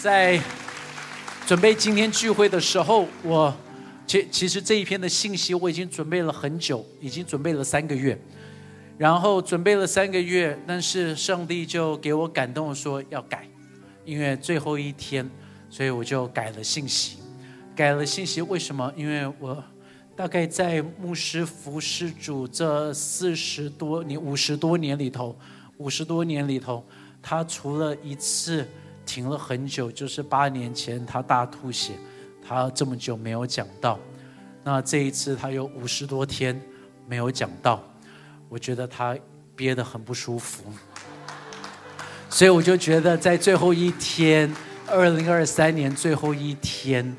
在准备今天聚会的时候，我其其实这一篇的信息我已经准备了很久，已经准备了三个月，然后准备了三个月，但是上帝就给我感动说要改，因为最后一天，所以我就改了信息，改了信息。为什么？因为我大概在牧师服侍主这四十多年、五十多年里头，五十多年里头。他除了一次停了很久，就是八年前他大吐血，他这么久没有讲到。那这一次他有五十多天没有讲到，我觉得他憋得很不舒服。所以我就觉得在最后一天，二零二三年最后一天，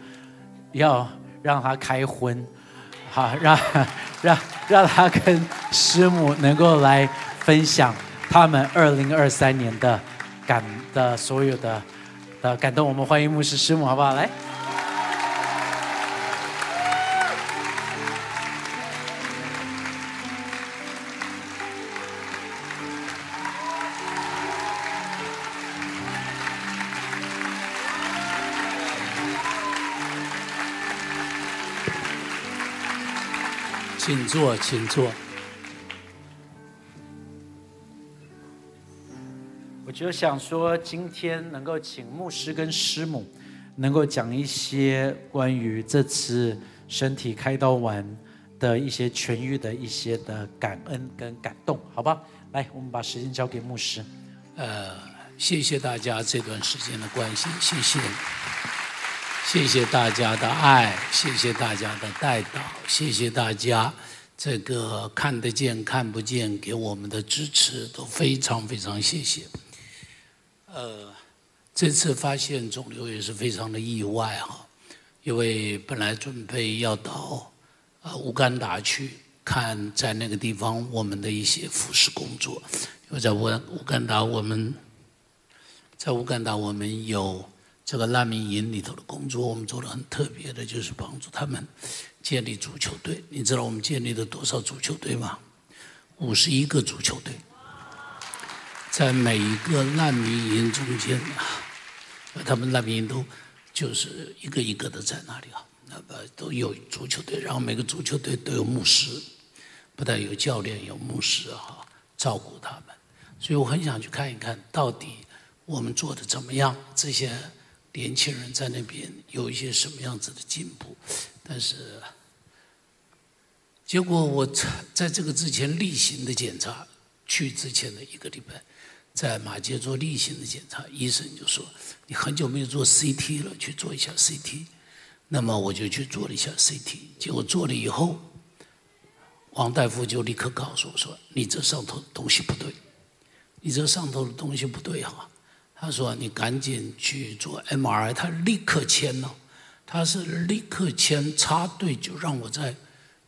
要让他开荤，好让让让他跟师母能够来分享。他们二零二三年的感的所有的的感动，我们欢迎牧师师母，好不好？来，请坐，请坐。就想说，今天能够请牧师跟师母，能够讲一些关于这次身体开刀完的一些痊愈的一些的感恩跟感动，好吧？来，我们把时间交给牧师。呃，谢谢大家这段时间的关心，谢谢，谢谢大家的爱，谢谢大家的带导，谢谢大家这个看得见看不见给我们的支持，都非常非常谢谢。呃，这次发现肿瘤也是非常的意外哈，因为本来准备要到呃乌干达去看在那个地方我们的一些服饰工作，因为在乌乌干达我们，在乌干达我们有这个难民营里头的工作，我们做的很特别的，就是帮助他们建立足球队。你知道我们建立了多少足球队吗？五十一个足球队。在每一个难民营中间啊，他们难民营都就是一个一个的在那里啊，那么都有足球队，然后每个足球队都有牧师，不但有教练，有牧师哈，照顾他们。所以我很想去看一看到底我们做的怎么样，这些年轻人在那边有一些什么样子的进步。但是结果我在这个之前例行的检查，去之前的一个礼拜。在马街做例行的检查，医生就说你很久没有做 CT 了，去做一下 CT。那么我就去做了一下 CT，结果做了以后，王大夫就立刻告诉我说：“你这上头东西不对，你这上头的东西不对哈。”他说：“你赶紧去做 MRI。”他立刻签了，他是立刻签插队，就让我在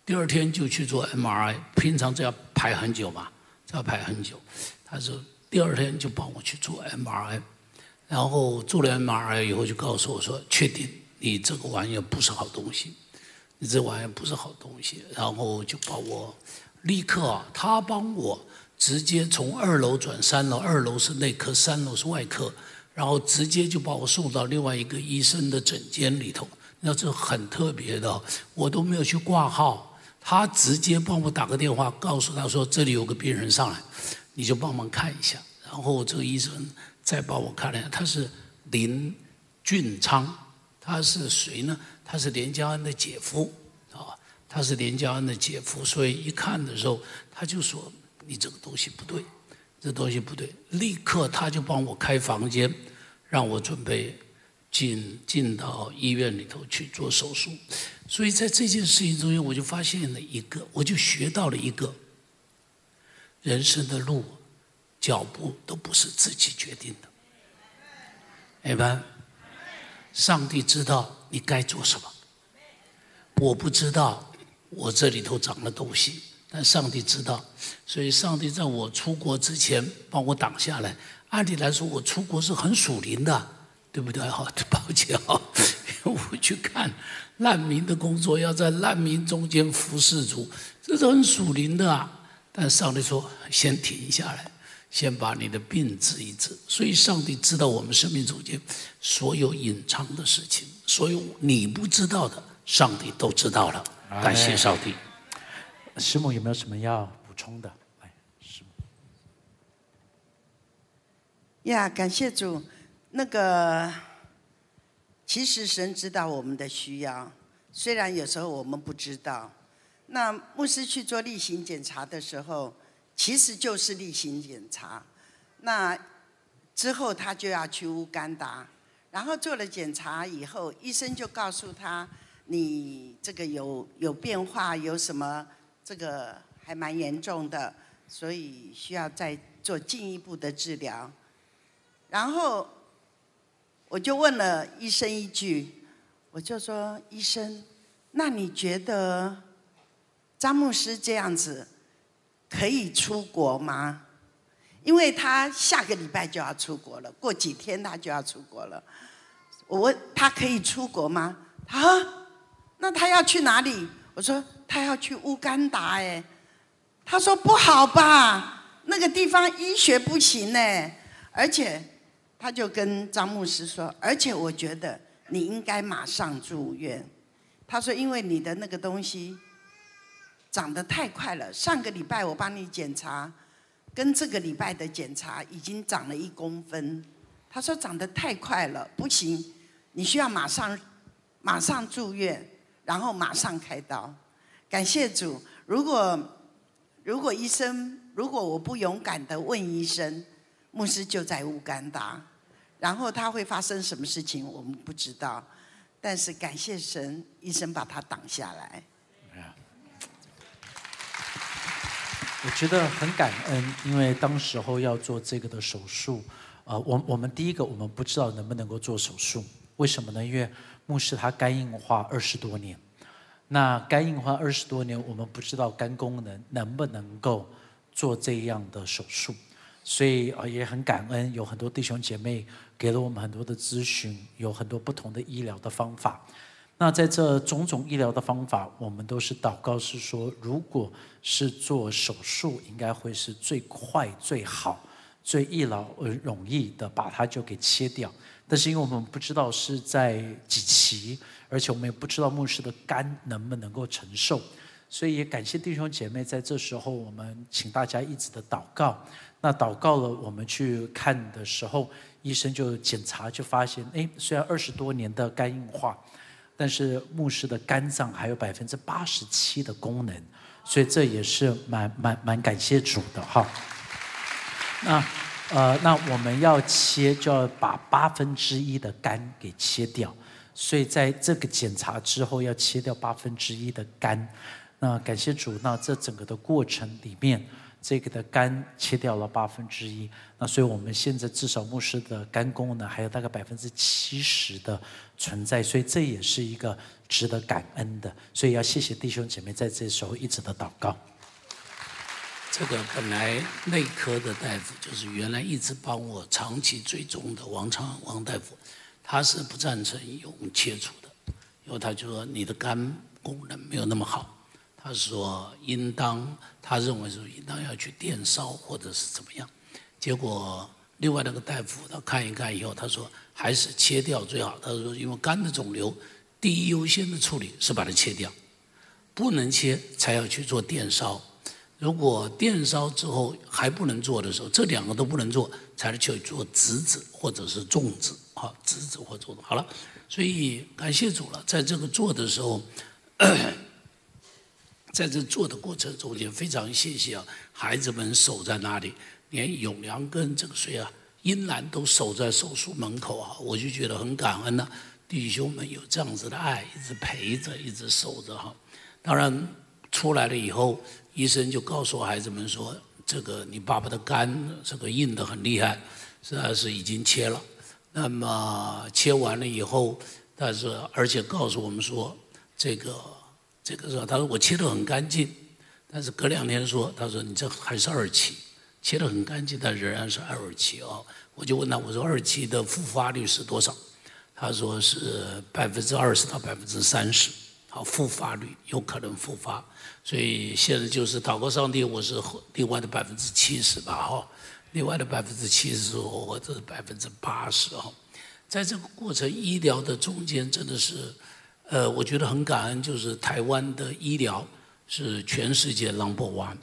第二天就去做 MRI。平常这要排很久嘛，这要排很久。他说。第二天就帮我去做 MRI，然后做了 MRI 以后就告诉我说，确定你这个玩意儿不是好东西，你这玩意儿不是好东西，然后就把我立刻啊，他帮我直接从二楼转三楼，二楼是内科，三楼是外科，然后直接就把我送到另外一个医生的诊间里头。那这很特别的，我都没有去挂号，他直接帮我打个电话，告诉他说这里有个病人上来。你就帮忙看一下，然后这个医生再帮我看了一下，他是林俊昌，他是谁呢？他是连家恩的姐夫啊，他是连家恩的姐夫，所以一看的时候，他就说你这个东西不对，这东西不对，立刻他就帮我开房间，让我准备进进到医院里头去做手术。所以在这件事情中间，我就发现了一个，我就学到了一个。人生的路，脚步都不是自己决定的。明白？上帝知道你该做什么，我不知道我这里头长了东西，但上帝知道。所以上帝在我出国之前帮我挡下来。按理来说，我出国是很属灵的，对不对？好，抱歉啊，我去看难民的工作，要在难民中间服侍主，这是很属灵的啊。但上帝说：“先停下来，先把你的病治一治。所以，上帝知道我们生命中间所有隐藏的事情，所有你不知道的，上帝都知道了。感谢上帝。师母有没有什么要补充的？来，师母。呀，感谢主。那个，其实神知道我们的需要，虽然有时候我们不知道。那牧师去做例行检查的时候。其实就是例行检查，那之后他就要去乌干达，然后做了检查以后，医生就告诉他，你这个有有变化，有什么这个还蛮严重的，所以需要再做进一步的治疗。然后我就问了医生一句，我就说医生，那你觉得张牧师这样子？可以出国吗？因为他下个礼拜就要出国了，过几天他就要出国了。我问他可以出国吗？啊，那他要去哪里？我说他要去乌干达。哎，他说不好吧，那个地方医学不行呢。而且他就跟张牧师说，而且我觉得你应该马上住院。他说因为你的那个东西。长得太快了，上个礼拜我帮你检查，跟这个礼拜的检查已经长了一公分。他说长得太快了，不行，你需要马上马上住院，然后马上开刀。感谢主，如果如果医生如果我不勇敢的问医生，牧师就在乌干达，然后他会发生什么事情我们不知道，但是感谢神，医生把他挡下来。我觉得很感恩，因为当时候要做这个的手术，呃，我我们第一个我们不知道能不能够做手术，为什么呢？因为牧师他肝硬化二十多年，那肝硬化二十多年，我们不知道肝功能能不能够做这样的手术，所以啊也很感恩，有很多弟兄姐妹给了我们很多的咨询，有很多不同的医疗的方法。那在这种种医疗的方法，我们都是祷告，是说，如果是做手术，应该会是最快、最好、最一劳而容易的把它就给切掉。但是因为我们不知道是在几期，而且我们也不知道牧师的肝能不能够承受，所以也感谢弟兄姐妹在这时候，我们请大家一直的祷告。那祷告了，我们去看的时候，医生就检查就发现，哎，虽然二十多年的肝硬化。但是牧师的肝脏还有百分之八十七的功能，所以这也是蛮蛮蛮感谢主的哈。那呃，那我们要切，就要把八分之一的肝给切掉，所以在这个检查之后要切掉八分之一的肝。那感谢主，那这整个的过程里面。这个的肝切掉了八分之一，那所以我们现在至少牧师的肝功能还有大概百分之七十的存在，所以这也是一个值得感恩的。所以要谢谢弟兄姐妹在这时候一直的祷告。这个本来内科的大夫就是原来一直帮我长期追踪的王昌王大夫，他是不赞成用切除的，因为他就说你的肝功能没有那么好。他说应当，他认为说应当要去电烧或者是怎么样，结果另外那个大夫他看一看以后，他说还是切掉最好。他说因为肝的肿瘤，第一优先的处理是把它切掉，不能切才要去做电烧。如果电烧之后还不能做的时候，这两个都不能做，才去做植子或者是种子，好植子或种子。好了，所以感谢主了，在这个做的时候。在这做的过程中间，非常谢谢啊，孩子们守在那里，连永良跟这个谁啊，英兰都守在手术门口啊，我就觉得很感恩呐，弟兄们有这样子的爱，一直陪着，一直守着哈。当然出来了以后，医生就告诉孩子们说，这个你爸爸的肝这个硬的很厉害，实在是已经切了。那么切完了以后，但是而且告诉我们说，这个。这个时候，他说我切得很干净，但是隔两天说，他说你这还是二期，切得很干净，但仍然是二期哦。我就问他，我说二期的复发率是多少？他说是百分之二十到百分之三十，好复发率有可能复发，所以现在就是祷告上帝，我是另外的百分之七十吧哈，另外的百分之七十或者百分之八十哈，在这个过程医疗的中间，真的是，呃，我觉得很感恩，就是台湾的医疗是全世界 number one，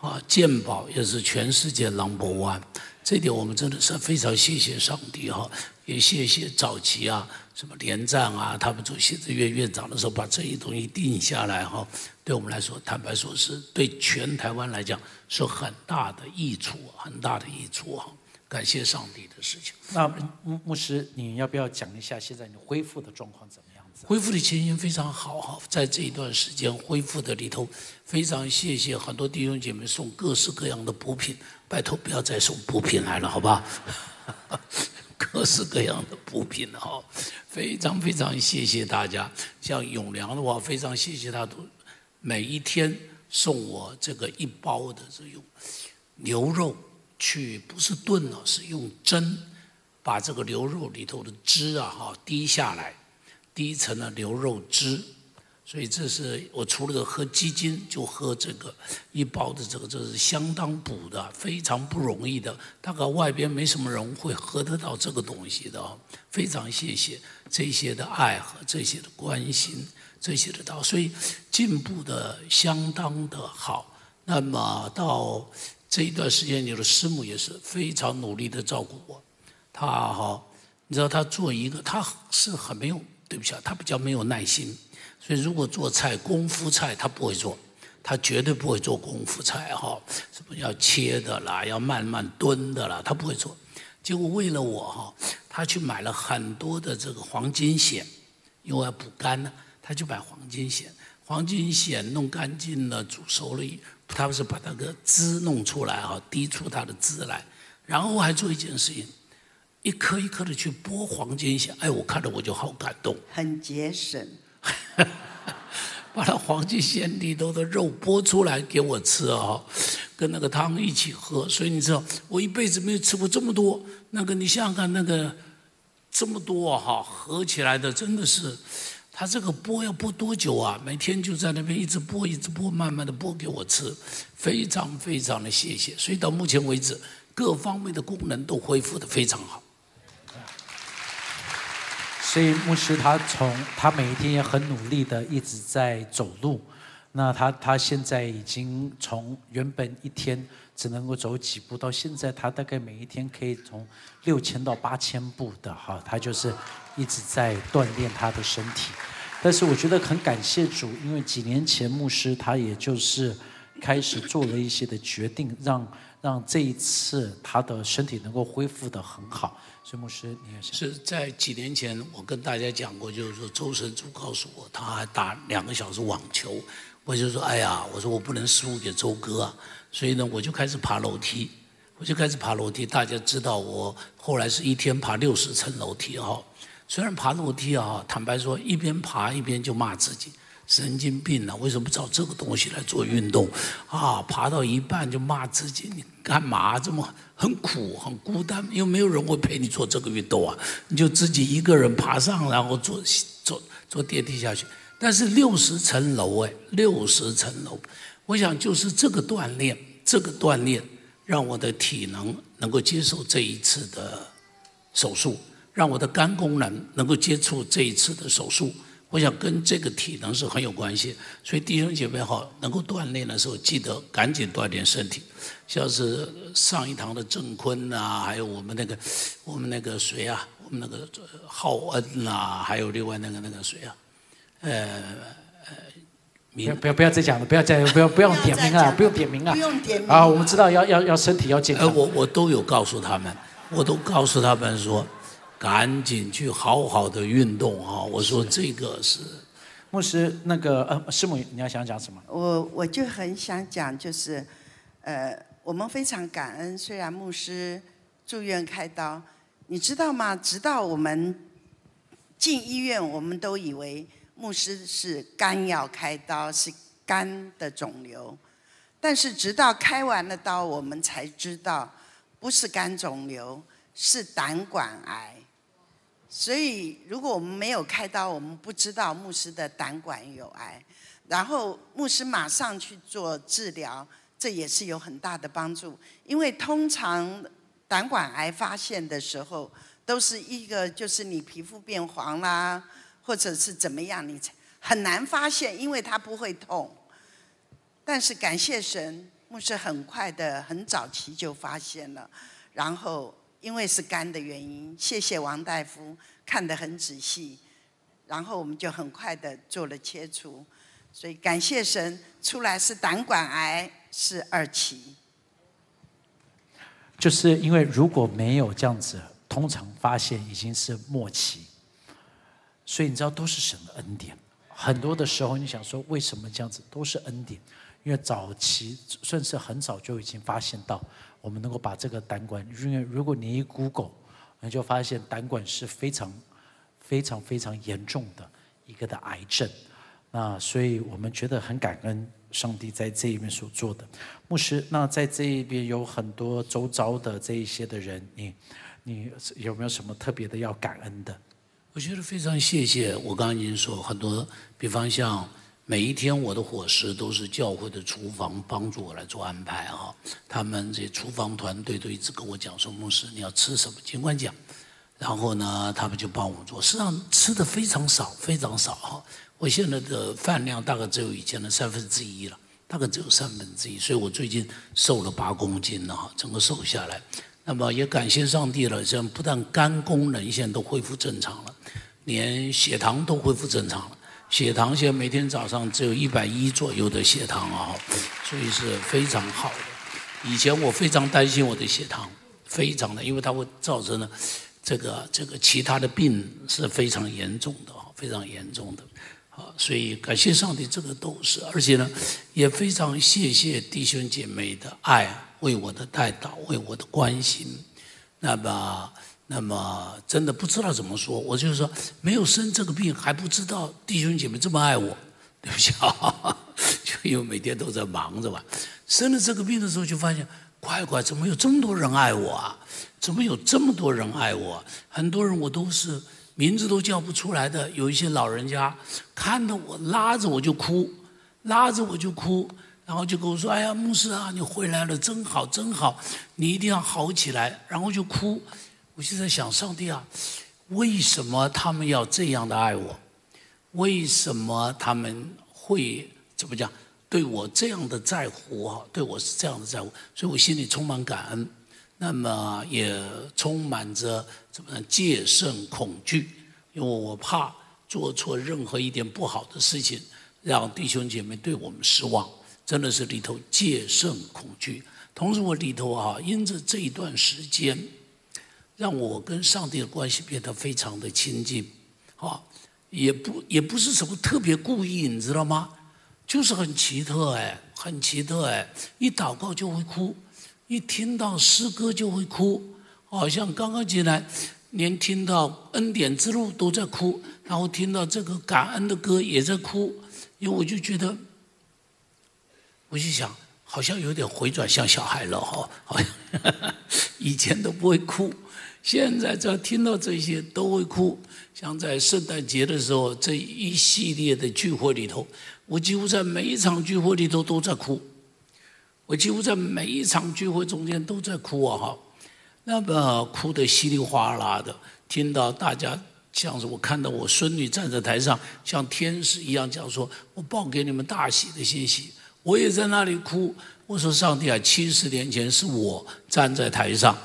啊，健保也是全世界 number one，这点我们真的是非常谢谢上帝哈，也谢谢早期啊，什么连战啊，他们做写字院院长的时候把这一东西定下来哈，对我们来说，坦白说是对全台湾来讲。是很大的益处，很大的益处哈！感谢上帝的事情。那牧牧师，你要不要讲一下现在你恢复的状况怎么？恢复的情形非常好哈，在这一段时间恢复的里头，非常谢谢很多弟兄姐妹送各式各样的补品，拜托不要再送补品来了，好吧？各式各样的补品哈，非常非常谢谢大家。像永良的话，非常谢谢他都每一天。送我这个一包的，这用牛肉去，不是炖了，是用蒸，把这个牛肉里头的汁啊，哈，滴下来，滴成了牛肉汁。所以这是我除了喝鸡精，就喝这个一包的这个，这是相当补的，非常不容易的。大概外边没什么人会喝得到这个东西的，非常谢谢这些的爱和这些的关心。这些的道，所以进步的相当的好。那么到这一段时间，你的师母也是非常努力的照顾我。他哈，你知道他做一个，他是很没有，对不起啊，他比较没有耐心。所以如果做菜功夫菜，他不会做，他绝对不会做功夫菜哈。什么要切的啦，要慢慢炖的啦，他不会做。结果为了我哈，他去买了很多的这个黄金蚬，因为要补肝呢。他就把黄金蚬，黄金蚬弄干净了，煮熟了，他不是把那个汁弄出来哈，滴出它的汁来，然后还做一件事情，一颗一颗的去剥黄金线，哎，我看着我就好感动，很节省，把那黄金线里头的肉剥出来给我吃啊，跟那个汤一起喝，所以你知道，我一辈子没有吃过这么多，那个你想想看，那个这么多哈，合起来的真的是。他这个剥要剥多久啊？每天就在那边一直剥，一直剥，慢慢的剥给我吃，非常非常的谢谢。所以到目前为止，各方面的功能都恢复的非常好。所以牧师他从他每一天也很努力的一直在走路，那他他现在已经从原本一天只能够走几步，到现在他大概每一天可以从六千到八千步的哈，他就是。一直在锻炼他的身体，但是我觉得很感谢主，因为几年前牧师他也就是开始做了一些的决定，让让这一次他的身体能够恢复的很好。所以牧师，你也是是在几年前我跟大家讲过，就是说周神主告诉我，他还打两个小时网球，我就说哎呀，我说我不能输给周哥啊，所以呢我就开始爬楼梯，我就开始爬楼梯。大家知道我后来是一天爬六十层楼梯哈。虽然爬楼梯啊，坦白说，一边爬一边就骂自己，神经病啊！为什么找这个东西来做运动？啊，爬到一半就骂自己，你干嘛这么很苦很孤单？又没有人会陪你做这个运动啊，你就自己一个人爬上，然后坐坐坐电梯下去。但是六十层楼哎，六十层楼，我想就是这个锻炼，这个锻炼让我的体能能够接受这一次的手术。让我的肝功能能够接触这一次的手术，我想跟这个体能是很有关系。所以弟兄姐妹好，能够锻炼的时候，记得赶紧锻炼身体。像是上一堂的郑坤呐，还有我们那个我们那个谁啊，我们那个浩恩呐，还有另外那个那个谁啊，呃呃，不要不要不要再讲了，不要再不要不用点名啊，不用点名啊，不用点名啊，我们知道要要要身体要健康。我我都有告诉他们，我都告诉他们说。赶紧去好好的运动啊！我说这个是牧师，那个呃，师母，你要想讲什么？我我就很想讲，就是呃，我们非常感恩。虽然牧师住院开刀，你知道吗？直到我们进医院，我们都以为牧师是肝要开刀，是肝的肿瘤。但是直到开完了刀，我们才知道不是肝肿瘤，是胆管癌。所以，如果我们没有开刀，我们不知道牧师的胆管有癌。然后牧师马上去做治疗，这也是有很大的帮助。因为通常胆管癌发现的时候，都是一个就是你皮肤变黄啦，或者是怎么样，你很难发现，因为它不会痛。但是感谢神，牧师很快的、很早期就发现了，然后因为是肝的原因，谢谢王大夫看得很仔细。然后我们就很快的做了切除，所以感谢神，出来是胆管癌，是二期。就是因为如果没有这样子，通常发现已经是末期，所以你知道都是神的恩典。很多的时候你想说为什么这样子，都是恩典，因为早期算是很早就已经发现到，我们能够把这个胆管，因为如果你一 Google，你就发现胆管是非常。非常非常严重的一个的癌症，那所以我们觉得很感恩上帝在这一边所做的。牧师，那在这一边有很多周遭的这一些的人，你你有没有什么特别的要感恩的？我觉得非常谢谢。我刚刚已经说很多，比方像每一天我的伙食都是教会的厨房帮助我来做安排哈，他们这厨房团队都一直跟我讲说，牧师你要吃什么尽管讲。然后呢，他们就帮我做，实际上吃的非常少，非常少哈。我现在的饭量大概只有以前的三分之一了，大概只有三分之一，所以我最近瘦了八公斤了哈，整个瘦下来。那么也感谢上帝了，这样不但肝功能现在都恢复正常了，连血糖都恢复正常了。血糖现在每天早上只有一百一左右的血糖啊，所以是非常好的。以前我非常担心我的血糖，非常的，因为它会造成呢。这个这个其他的病是非常严重的啊非常严重的，啊，所以感谢上帝，这个都是，而且呢，也非常谢谢弟兄姐妹的爱，为我的带祷，为我的关心。那么，那么真的不知道怎么说，我就是说，没有生这个病，还不知道弟兄姐妹这么爱我，对不起啊，就因为每天都在忙着吧。生了这个病的时候，就发现，乖乖，怎么有这么多人爱我啊？怎么有这么多人爱我？很多人我都是名字都叫不出来的。有一些老人家看到我拉着我就哭，拉着我就哭，然后就跟我说：“哎呀，牧师啊，你回来了，真好，真好，你一定要好起来。”然后就哭。我就在想，上帝啊，为什么他们要这样的爱我？为什么他们会怎么讲对我这样的在乎啊？对我是这样的在乎，所以我心里充满感恩。那么也充满着怎么戒慎恐惧，因为我怕做错任何一点不好的事情，让弟兄姐妹对我们失望，真的是里头戒慎恐惧。同时我里头啊，因着这一段时间，让我跟上帝的关系变得非常的亲近，啊，也不也不是什么特别故意，你知道吗？就是很奇特哎，很奇特哎，一祷告就会哭。一听到诗歌就会哭，好像刚刚进来，连听到恩典之路都在哭，然后听到这个感恩的歌也在哭，因为我就觉得，我就想，好像有点回转像小孩了哈，好像 以前都不会哭，现在只要听到这些都会哭。像在圣诞节的时候，这一系列的聚会里头，我几乎在每一场聚会里头都在哭。我几乎在每一场聚会中间都在哭啊！哈，那么哭得稀里哗啦的，听到大家像是我看到我孙女站在台上，像天使一样讲说：“我报给你们大喜的信息。”我也在那里哭。我说：“上帝啊，七十年前是我站在台上，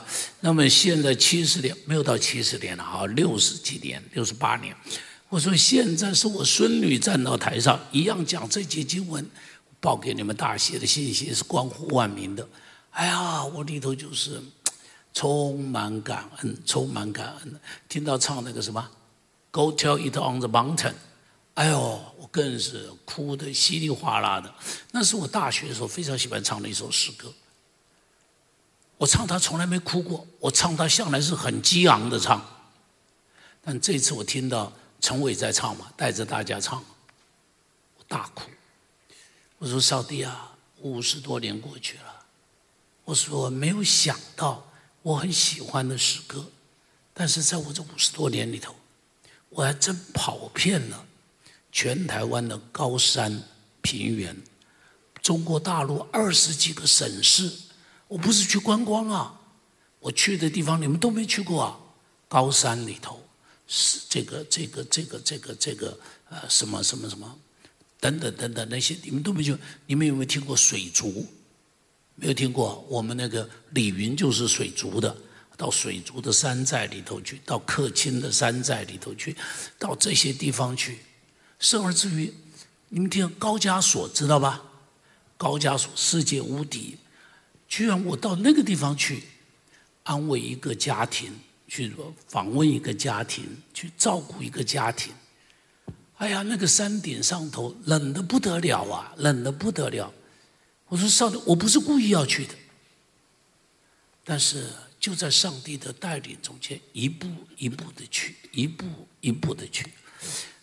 那么现在七十年没有到七十年了哈，六十几年，六十八年。我说现在是我孙女站到台上，一样讲这节经文。”报给你们大写的信息是关乎万民的，哎呀，我里头就是充满感恩，充满感恩。听到唱那个什么，Go tell it on the mountain，哎呦，我更是哭得稀里哗啦的。那是我大学的时候非常喜欢唱的一首诗歌。我唱他从来没哭过，我唱他向来是很激昂的唱。但这次我听到陈伟在唱嘛，带着大家唱，我大哭。我说：“上帝啊，五十多年过去了，我说没有想到我很喜欢的诗歌，但是在我这五十多年里头，我还真跑遍了全台湾的高山平原，中国大陆二十几个省市，我不是去观光啊，我去的地方你们都没去过啊。高山里头是这个这个这个这个这个呃什么什么什么等等等等那些你们都没去，你们有没有听过水族？没有听过？我们那个李云就是水族的，到水族的山寨里头去，到客卿的山寨里头去，到这些地方去，生而至于你们听高加索知道吧？高加索世界无敌，居然我到那个地方去安慰一个家庭，去访问一个家庭，去照顾一个家庭。哎呀，那个山顶上头冷的不得了啊，冷的不得了。我说上帝，我不是故意要去的，但是就在上帝的带领中间，一步一步的去，一步一步的去，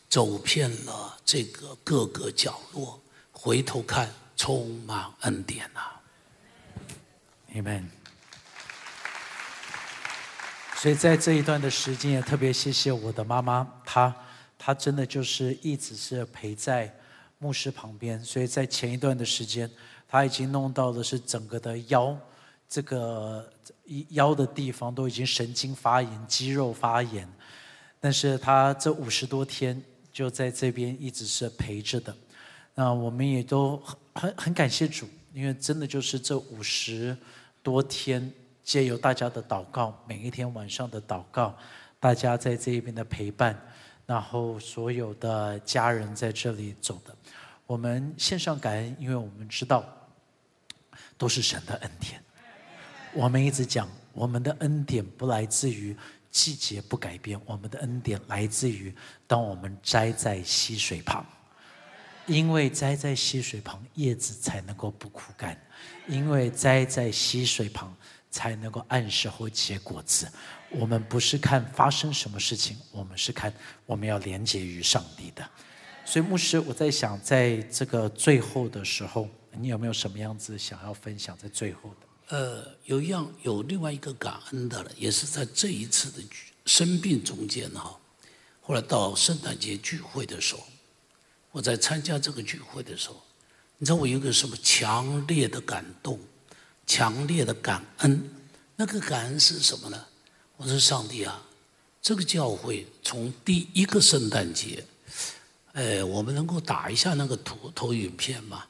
走遍了这个各个角落，回头看。充满恩典呐，Amen。所以在这一段的时间，也特别谢谢我的妈妈，她她真的就是一直是陪在牧师旁边。所以在前一段的时间，她已经弄到的是整个的腰，这个腰的地方都已经神经发炎、肌肉发炎，但是她这五十多天就在这边一直是陪着的。那我们也都很很感谢主，因为真的就是这五十多天，借由大家的祷告，每一天晚上的祷告，大家在这一边的陪伴，然后所有的家人在这里走的，我们献上感恩，因为我们知道都是神的恩典。我们一直讲，我们的恩典不来自于季节不改变，我们的恩典来自于当我们栽在溪水旁。因为栽在溪水旁，叶子才能够不枯干；因为栽在溪水旁，才能够按时候结果子。我们不是看发生什么事情，我们是看我们要连接于上帝的。所以，牧师，我在想，在这个最后的时候，你有没有什么样子想要分享？在最后的，呃，有一样，有另外一个感恩的了，也是在这一次的生病中间哈。后来到圣诞节聚会的时候。我在参加这个聚会的时候，你知道我有个什么强烈的感动，强烈的感恩。那个感恩是什么呢？我说上帝啊，这个教会从第一个圣诞节，哎，我们能够打一下那个图投影片吗？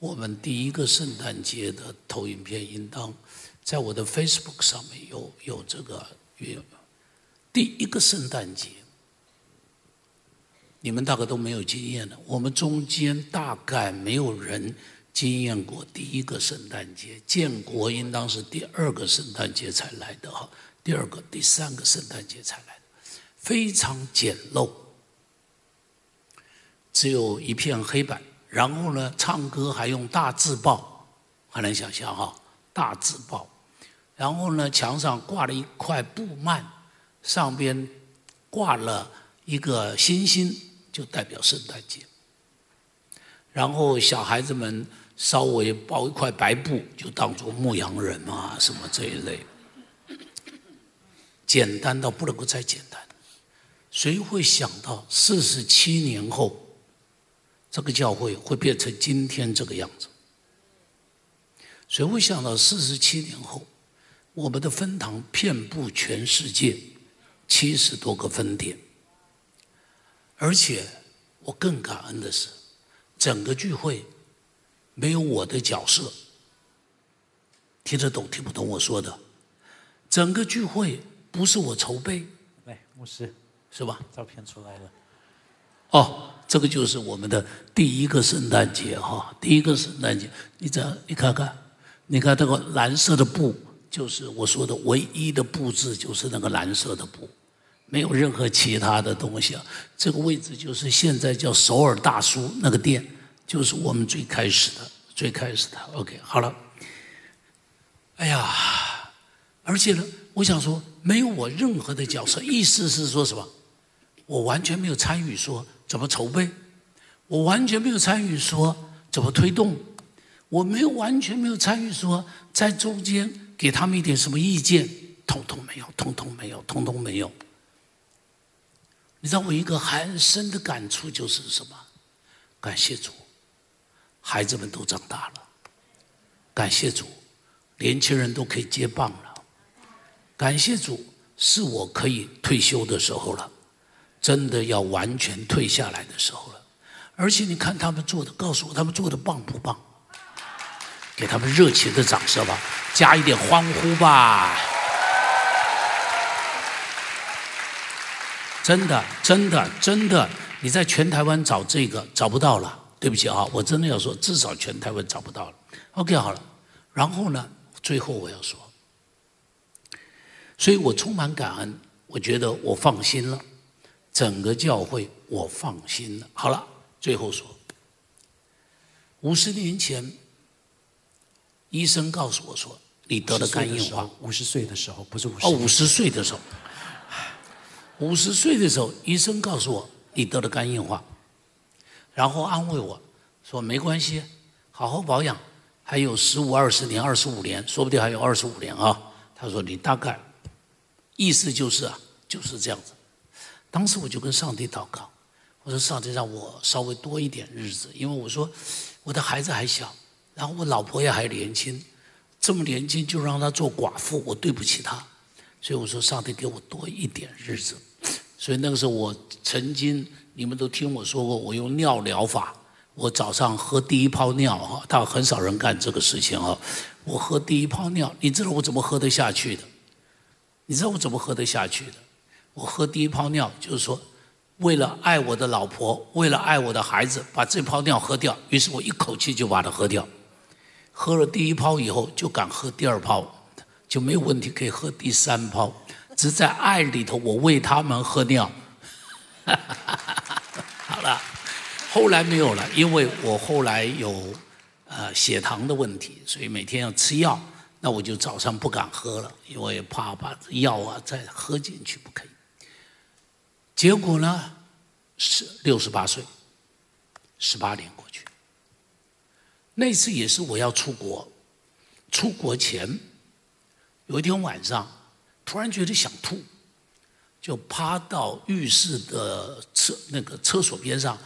我们第一个圣诞节的投影片应当在我的 Facebook 上面有有这个有第一个圣诞节。你们大概都没有经验了。我们中间大概没有人经验过第一个圣诞节。建国应当是第二个圣诞节才来的哈，第二个、第三个圣诞节才来的，非常简陋，只有一片黑板。然后呢，唱歌还用大字报，很难想象哈，大字报。然后呢，墙上挂了一块布幔，上边挂了一个星星。就代表圣诞节，然后小孩子们稍微包一块白布，就当做牧羊人啊什么这一类，简单到不能够再简单。谁会想到四十七年后，这个教会会变成今天这个样子？谁会想到四十七年后，我们的分堂遍布全世界，七十多个分店？而且，我更感恩的是，整个聚会没有我的角色。听得懂听不懂我说的？整个聚会不是我筹备。来，牧师，是吧？照片出来了。哦，这个就是我们的第一个圣诞节哈，第一个圣诞节。你这你看看，你看这个蓝色的布，就是我说的唯一的布置，就是那个蓝色的布。没有任何其他的东西啊！这个位置就是现在叫首尔大叔那个店，就是我们最开始的、最开始的。OK，好了。哎呀，而且呢，我想说，没有我任何的角色，意思是说什么？我完全没有参与说怎么筹备，我完全没有参与说怎么推动，我没有完全没有参与说在中间给他们一点什么意见，通通没有，通通没有，通通没有。你知道我一个很深的感触就是什么？感谢主，孩子们都长大了，感谢主，年轻人都可以接棒了，感谢主，是我可以退休的时候了，真的要完全退下来的时候了。而且你看他们做的，告诉我他们做的棒不棒？给他们热情的掌声吧，加一点欢呼吧！真的，真的，真的，你在全台湾找这个找不到了。对不起啊，我真的要说，至少全台湾找不到了。OK，好了，然后呢，最后我要说，所以我充满感恩，我觉得我放心了，整个教会我放心了。好了，最后说，五十年前，医生告诉我说，你得了肝硬化。五十岁的时候，不是五十。哦，五十岁的时候，五十岁的时候，医生告诉我，你得了肝硬化。然后安慰我说：“没关系，好好保养，还有十五二十年、二十五年，说不定还有二十五年啊。”他说：“你大概意思就是啊，就是这样子。”当时我就跟上帝祷告，我说：“上帝让我稍微多一点日子，因为我说我的孩子还小，然后我老婆也还年轻，这么年轻就让她做寡妇，我对不起她。所以我说：上帝给我多一点日子。所以那个时候我曾经。”你们都听我说过，我用尿疗法。我早上喝第一泡尿哈，但很少人干这个事情哈。我喝第一泡尿，你知道我怎么喝得下去的？你知道我怎么喝得下去的？我喝第一泡尿，就是说，为了爱我的老婆，为了爱我的孩子，把这泡尿喝掉。于是我一口气就把它喝掉。喝了第一泡以后，就敢喝第二泡，就没有问题，可以喝第三泡。只在爱里头，我为他们喝尿。好了，后来没有了，因为我后来有呃血糖的问题，所以每天要吃药。那我就早上不敢喝了，因为怕把药啊再喝进去不可以。结果呢，是六十八岁，十八年过去。那次也是我要出国，出国前有一天晚上，突然觉得想吐。就趴到浴室的厕那个厕所边上，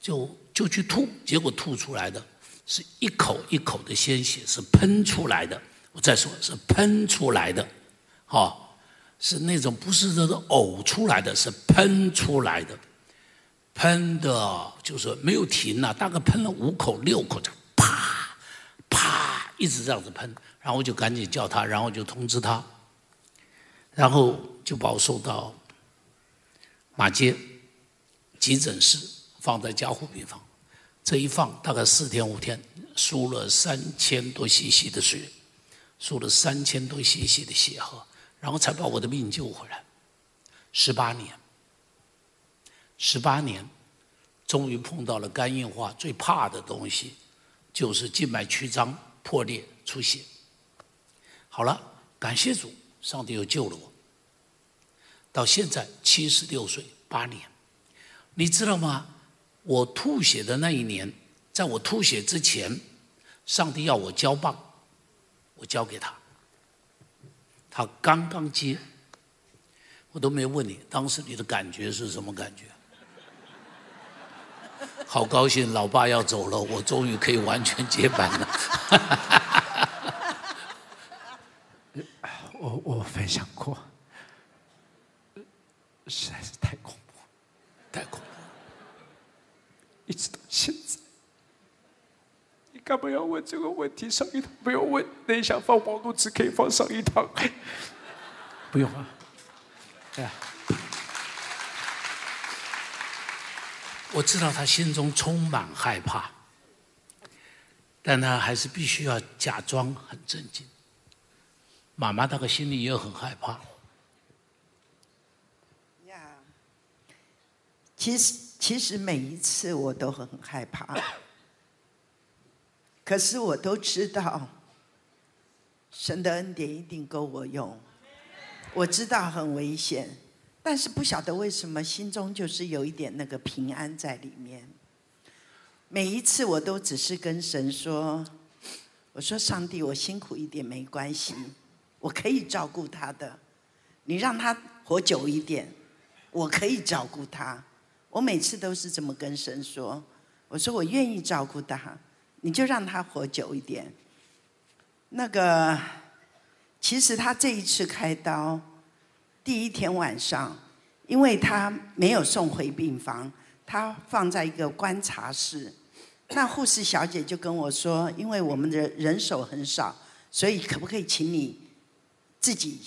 就就去吐，结果吐出来的是一口一口的鲜血，是喷出来的。我再说，是喷出来的，哦，是那种不是这个呕出来的，是喷出来的，喷的就是没有停呐，大概喷了五口六口，就啪啪一直这样子喷，然后就赶紧叫他，然后就通知他，然后。就把我送到马街急诊室，放在加护病房。这一放大概四天五天，输了三千多 cc 的水，输了三千多 cc 的血喝，然后才把我的命救回来。十八年，十八年，终于碰到了肝硬化最怕的东西，就是静脉曲张、破裂、出血。好了，感谢主，上帝又救了我。到现在七十六岁八年，你知道吗？我吐血的那一年，在我吐血之前，上帝要我交棒，我交给他，他刚刚接，我都没问你，当时你的感觉是什么感觉？好高兴，老爸要走了，我终于可以完全接班了。我我分享过。实在是太恐怖，太恐怖！一直到现在，你干嘛要问这个问题？上一堂不用问，你想放网络只可以放上一堂，不用啊，我知道他心中充满害怕，但他还是必须要假装很镇静。妈妈那个心里也很害怕。其实，其实每一次我都很害怕，可是我都知道，神的恩典一定够我用。我知道很危险，但是不晓得为什么心中就是有一点那个平安在里面。每一次我都只是跟神说：“我说上帝，我辛苦一点没关系，我可以照顾他的。你让他活久一点，我可以照顾他。”我每次都是这么跟神说：“我说我愿意照顾他，你就让他活久一点。那个，其实他这一次开刀，第一天晚上，因为他没有送回病房，他放在一个观察室。那护士小姐就跟我说，因为我们的人手很少，所以可不可以请你自己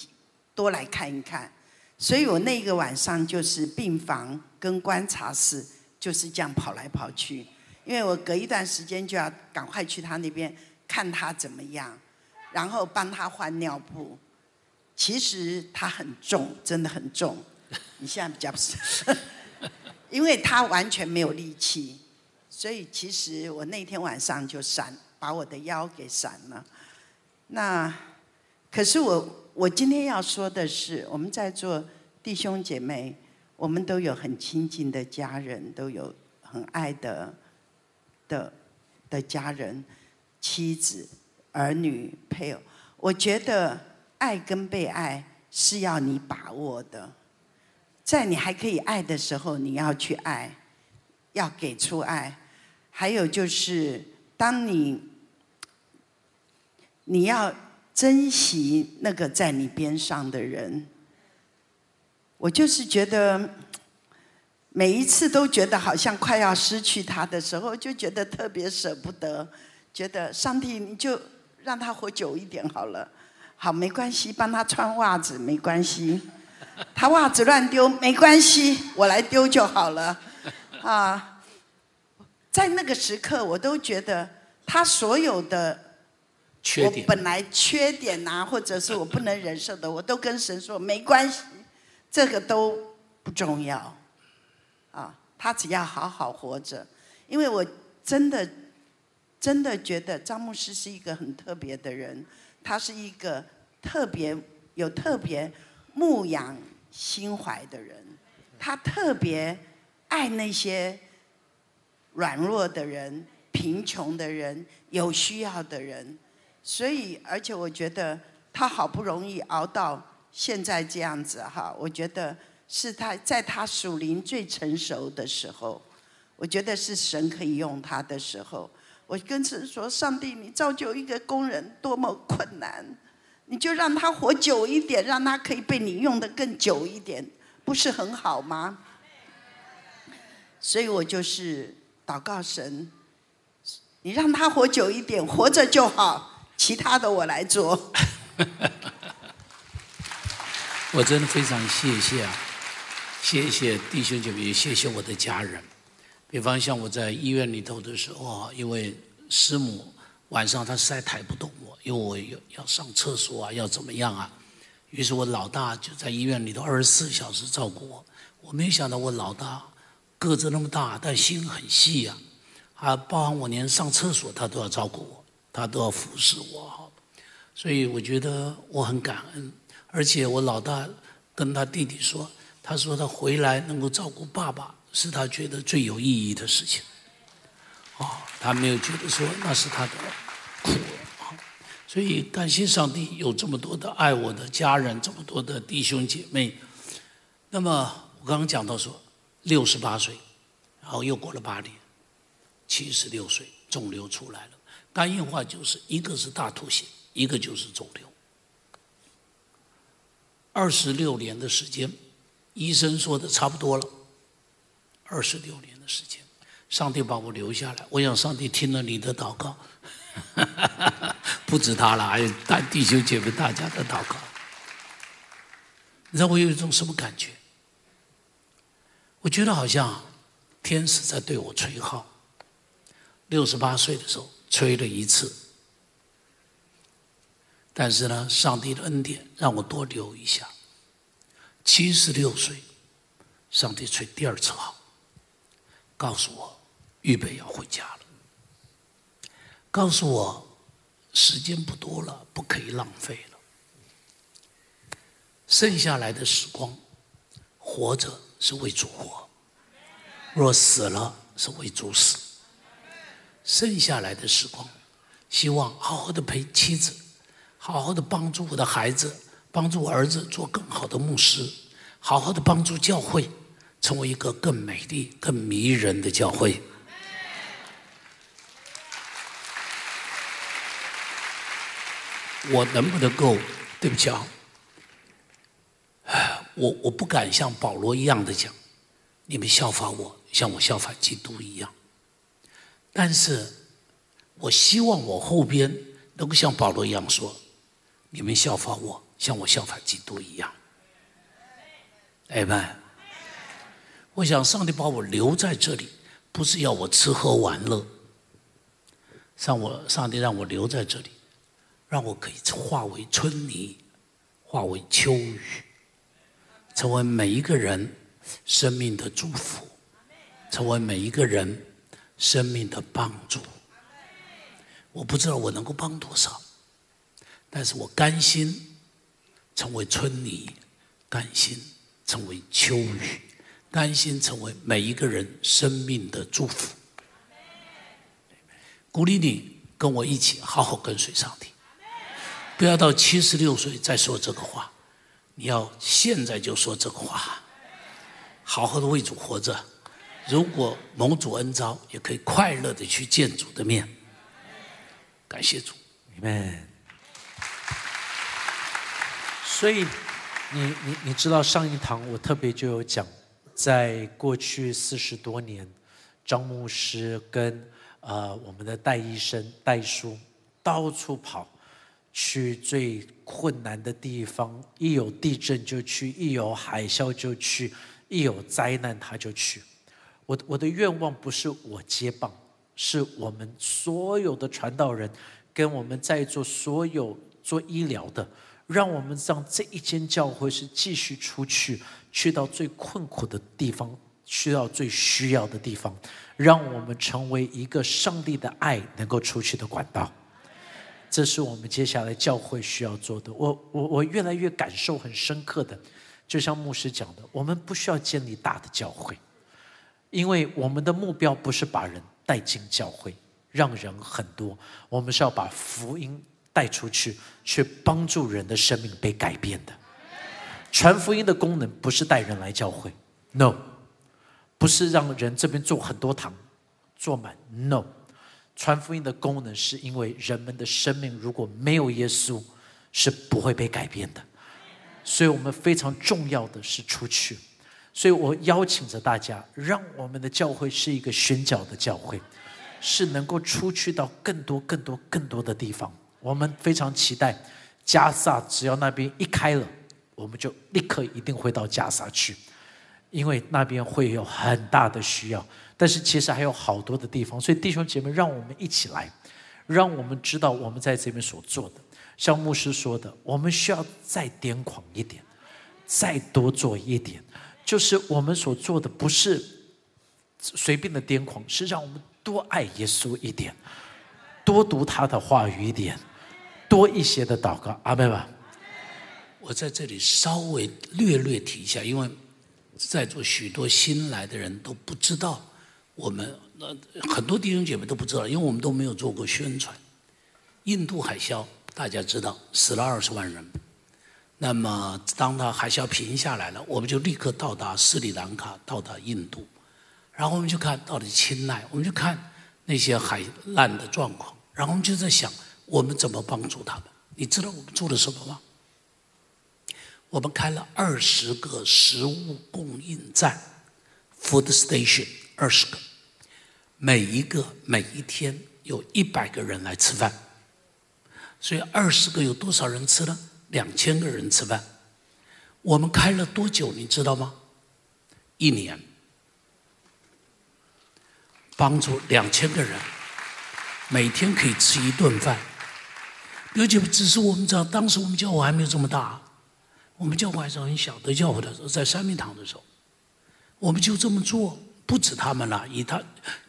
多来看一看？所以我那个晚上就是病房跟观察室就是这样跑来跑去，因为我隔一段时间就要赶快去他那边看他怎么样，然后帮他换尿布。其实他很重，真的很重。你现在比较不是，因为他完全没有力气。所以其实我那天晚上就闪，把我的腰给闪了。那可是我我今天要说的是，我们在座弟兄姐妹，我们都有很亲近的家人，都有很爱的的家人、妻子、儿女、配偶。我觉得爱跟被爱是要你把握的，在你还可以爱的时候，你要去爱，要给出爱。还有就是，当你你要珍惜那个在你边上的人，我就是觉得每一次都觉得好像快要失去他的时候，就觉得特别舍不得，觉得上帝你就让他活久一点好了，好没关系，帮他穿袜子没关系，他袜子乱丢没关系，我来丢就好了，啊。在那个时刻，我都觉得他所有的缺点，我本来缺点呐，或者是我不能忍受的，我都跟神说没关系，这个都不重要，啊，他只要好好活着。因为我真的真的觉得张牧师是一个很特别的人，他是一个特别有特别牧养心怀的人，他特别爱那些。软弱的人、贫穷的人、有需要的人，所以，而且我觉得他好不容易熬到现在这样子哈，我觉得是他在他属灵最成熟的时候，我觉得是神可以用他的时候。我跟神说：“上帝，你造就一个工人多么困难，你就让他活久一点，让他可以被你用的更久一点，不是很好吗？”所以我就是。祷告神，你让他活久一点，活着就好，其他的我来做。我真的非常谢谢啊，谢谢弟兄姐妹，谢谢我的家人。比方像我在医院里头的时候啊，因为师母晚上她实在抬不动我，因为我要要上厕所啊，要怎么样啊？于是我老大就在医院里头二十四小时照顾我。我没想到我老大。个子那么大，但心很细呀，啊，包含我连上厕所他都要照顾我，他都要服侍我，所以我觉得我很感恩，而且我老大跟他弟弟说，他说他回来能够照顾爸爸，是他觉得最有意义的事情，啊，他没有觉得说那是他的苦，所以感谢上帝有这么多的爱我的家人，这么多的弟兄姐妹，那么我刚刚讲到说。六十八岁，然后又过了八年，七十六岁，肿瘤出来了。肝硬化就是一个是大吐血，一个就是肿瘤。二十六年的时间，医生说的差不多了。二十六年的时间，上帝把我留下来。我想上帝听了你的祷告，不止他了，还有大弟兄姐妹大家的祷告。你知道我有一种什么感觉？我觉得好像天使在对我吹号。六十八岁的时候吹了一次，但是呢，上帝的恩典让我多留一下。七十六岁，上帝吹第二次号，告诉我预备要回家了，告诉我时间不多了，不可以浪费了。剩下来的时光，活着。是为主活，若死了是为主死。剩下来的时光，希望好好的陪妻子，好好的帮助我的孩子，帮助儿子做更好的牧师，好好的帮助教会，成为一个更美丽、更迷人的教会。我能不能够？对不起啊，我我不敢像保罗一样的讲，你们效法我，像我效法基督一样。但是，我希望我后边能够像保罗一样说，你们效法我，像我效法基督一样。哎们，我想上帝把我留在这里，不是要我吃喝玩乐。让我上帝让我留在这里，让我可以化为春泥，化为秋雨，成为每一个人生命的祝福，成为每一个人生命的帮助。我不知道我能够帮多少，但是我甘心成为春泥，甘心成为秋雨，甘心成为每一个人生命的祝福。鼓励你跟我一起好好跟随上帝，不要到七十六岁再说这个话，你要现在就说这个话，好好的为主活着。如果蒙主恩召，也可以快乐的去见主的面。感谢主，Amen。所以，你你你知道上一堂我特别就有讲，在过去四十多年，张牧师跟。呃，我们的戴医生、戴叔到处跑，去最困难的地方，一有地震就去，一有海啸就去，一有灾难他就去。我我的愿望不是我接棒，是我们所有的传道人，跟我们在座所有做医疗的，让我们让这一间教会是继续出去，去到最困苦的地方，去到最需要的地方。让我们成为一个上帝的爱能够出去的管道，这是我们接下来教会需要做的。我我我越来越感受很深刻的，就像牧师讲的，我们不需要建立大的教会，因为我们的目标不是把人带进教会，让人很多，我们是要把福音带出去，去帮助人的生命被改变的。传福音的功能不是带人来教会，no。不是让人这边做很多堂，坐满。No，传福音的功能是因为人们的生命如果没有耶稣，是不会被改变的。所以我们非常重要的是出去。所以我邀请着大家，让我们的教会是一个宣教的教会，是能够出去到更多、更多、更多的地方。我们非常期待加萨，只要那边一开了，我们就立刻一定会到加萨去。因为那边会有很大的需要，但是其实还有好多的地方，所以弟兄姐妹，让我们一起来，让我们知道我们在这边所做的。像牧师说的，我们需要再癫狂一点，再多做一点。就是我们所做的不是随便的癫狂，是让我们多爱耶稣一点，多读他的话语一点，多一些的祷告。阿妹吧。我在这里稍微略略提一下，因为。在座许多新来的人都不知道，我们那很多弟兄姐妹都不知道，因为我们都没有做过宣传。印度海啸大家知道死了二十万人，那么当他海啸平下来了，我们就立刻到达斯里兰卡，到达印度，然后我们就看到底钦奈，我们就看那些海难的状况，然后我们就在想，我们怎么帮助他们？你知道我们做了什么吗？我们开了二十个食物供应站，food station，二十个，每一个每一天有一百个人来吃饭，所以二十个有多少人吃呢？两千个人吃饭。我们开了多久？你知道吗？一年，帮助两千个人，每天可以吃一顿饭。而且只是我们知道，当时我们教会还没有这么大。我们教会还是很小的教会的时候，在三明堂的时候，我们就这么做，不止他们了。以他，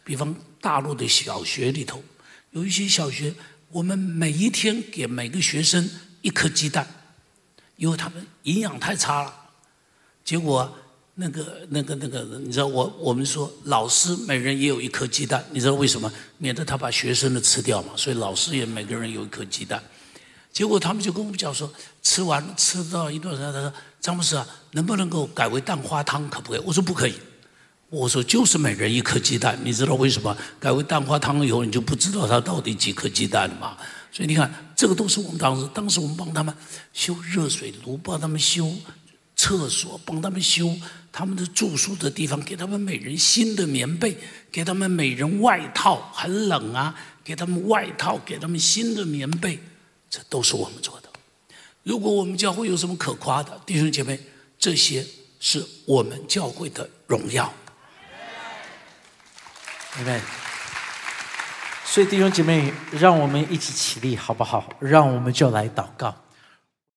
比方大陆的小学里头，有一些小学，我们每一天给每个学生一颗鸡蛋，因为他们营养太差了。结果那个、那个、那个，你知道，我我们说老师每人也有一颗鸡蛋，你知道为什么？免得他把学生的吃掉嘛。所以老师也每个人有一颗鸡蛋。结果他们就跟我们讲说，吃完吃到一段时间，他说：“张牧师啊，能不能够改为蛋花汤？可不可以？”我说：“不可以。”我说：“就是每人一颗鸡蛋。”你知道为什么？改为蛋花汤以后，你就不知道他到底几颗鸡蛋了嘛？所以你看，这个都是我们当时，当时我们帮他们修热水炉，帮他们修厕所，帮他们修他们的住宿的地方，给他们每人新的棉被，给他们每人外套，很冷啊，给他们外套，给他们新的棉被，这都是我们做的。如果我们教会有什么可夸的，弟兄姐妹，这些是我们教会的荣耀。明白。所以弟兄姐妹，让我们一起起立，好不好？让我们就来祷告。